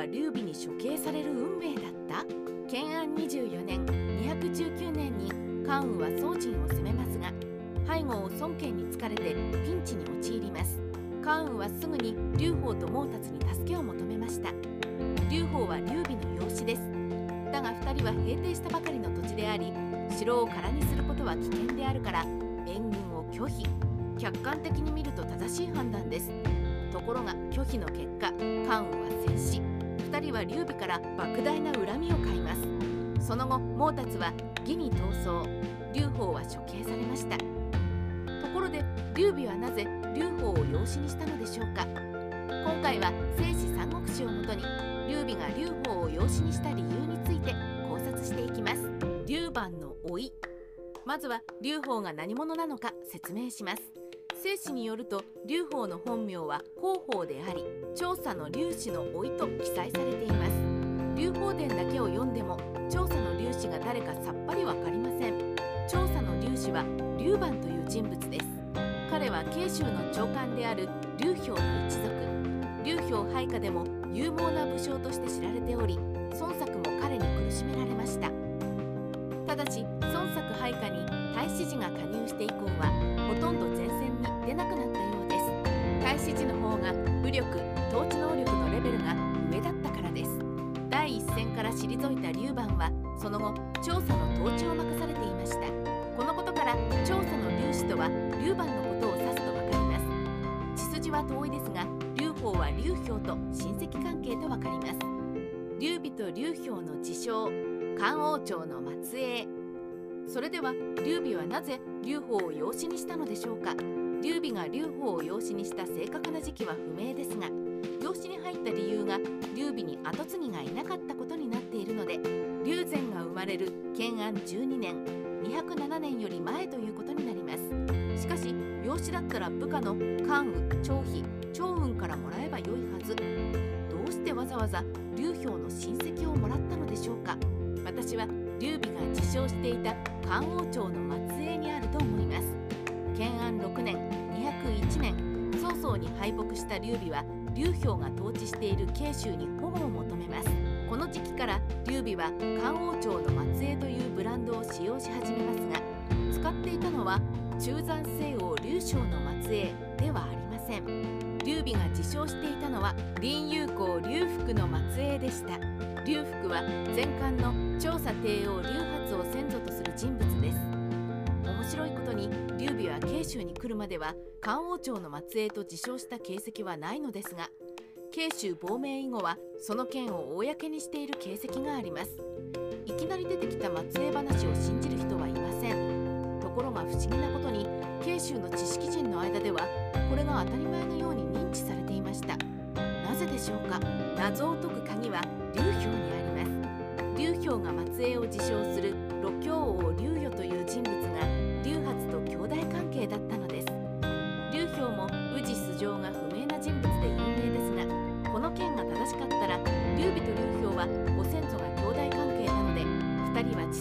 は劉備に処刑される運命だった。建安24年219年に関羽は宋人を攻めますが背後を孫権に疲れてピンチに陥ります。関羽はすぐに劉邦と毛達に助けを求めました。劉邦は劉備の養子です。だが2人は平定したばかりの土地であり城を空にすることは危険であるから援軍を拒否。客観的に見ると正しい判断です。ところが拒否の結果関羽は戦死。2人は劉備から莫大な恨みを買います。その後毛達は義に逃走。劉邦は処刑されました。ところで劉備はなぜ劉邦を養子にしたのでしょうか。今回は「聖史三国志」をもとに劉備が劉邦を養子にした理由について考察していきます。劉邦の老い。まずは劉邦が何者なのか説明します。聖史によると劉邦の本名は広報であり調査の劉氏の老いと記載されています。劉邦伝だけを読んでも調査の劉氏が誰かさっぱりわかりません。調査の劉氏は劉邦という人物です。彼は慶州の長官である劉氷の一族。劉氷配下でも勇猛な武将として知られており孫作も彼に苦しめられました。ただし孫から退いた劉邦はその後調査の統治を任されていました。このことから調査の劉氏とは劉邦のことを指すとわかります。血筋は遠いですが劉邦は劉氷と親戚関係とわかります。劉備と劉氷の自称漢王朝の末裔。それでは劉備はなぜ劉邦を養子にしたのでしょうか。劉備が劉邦を養子にした正確な時期は不明ですが養子に入った理由が劉備に跡継ぎがいなかったまれる建安12年207年より前ということになります。しかし養子だったら部下の関羽張飛趙雲からもらえばよいはず。どうしてわざわざ劉氷の親戚をもらったのでしょうか。私は劉備が自称していた漢王朝の末裔にあると思います。建安6年201年曹操に敗北した劉備は劉氷が統治している慶州に保護を求めます。から劉備は漢王朝の末裔というブランドを使用し始めますが使っていたのは中山西王劉将の末裔ではありません。劉備が自称していたのは林友公劉福の末裔でした。劉福は前漢の調査帝王劉発を先祖とする人物です。面白いことに劉備は慶州に来るまでは漢王朝の末裔と自称した形跡はないのですが慶州亡命以後はその件を公にしている形跡があります。いきなり出てきた末裔話を信じる人はいません。ところが不思議なことに慶州の知識人の間ではこれが当たり前のように認知されていました。なぜでしょうか？謎を解く鍵は劉氷にあります。劉氷が末裔を自称する六教王劉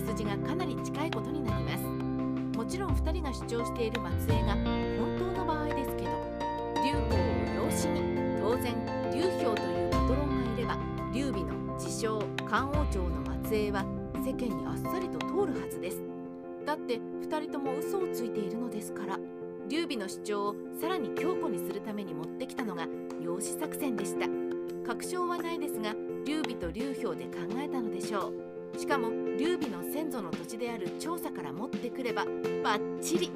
筋がかなり近いことになります。もちろん2人が主張している末裔が本当の場合ですけど劉邦を養子に当然劉氷というパトロンがいれば劉備の自称漢王朝の末裔は世間にあっさりと通るはずです。だって2人とも嘘をついているのですから劉備の主張をさらに強固にするために持ってきたのが養子作戦でした。確証はないですが劉備と劉氷で考えたのでしょう。しかも劉備の先祖の土地である調査から持ってくればバッチリ。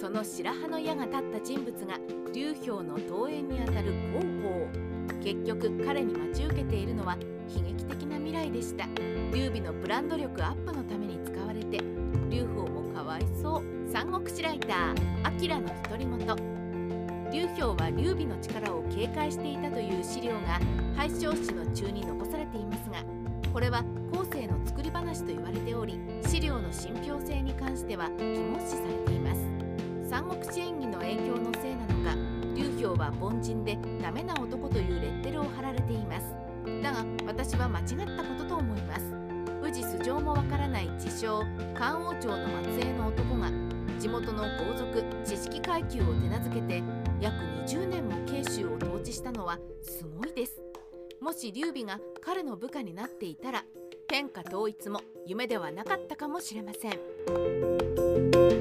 その白羽の矢が立った人物が劉氷の桃園にあたる広報。結局彼に待ち受けているのは悲劇的な未来でした。劉備のブランド力アップのために使われて劉邦もかわいそう。三国志ライター明の独り言。劉氷は劉備の力を警戒していたという資料が廃将史の中に残されていますがこれは後世の作り話と言われており資料の信憑性に関しては疑問視されています。三国志演義の影響のせいなのか劉氷は凡人でダメな男というレッテルを貼られています。だが私は間違ったことと思います。宇治素性もわからない自称漢王朝の末裔の男が地元の豪族知識階級を手なずけて約20年も慶州を統治したのはすごいです。もし劉備が彼の部下になっていたら天下統一も夢ではなかったかもしれません。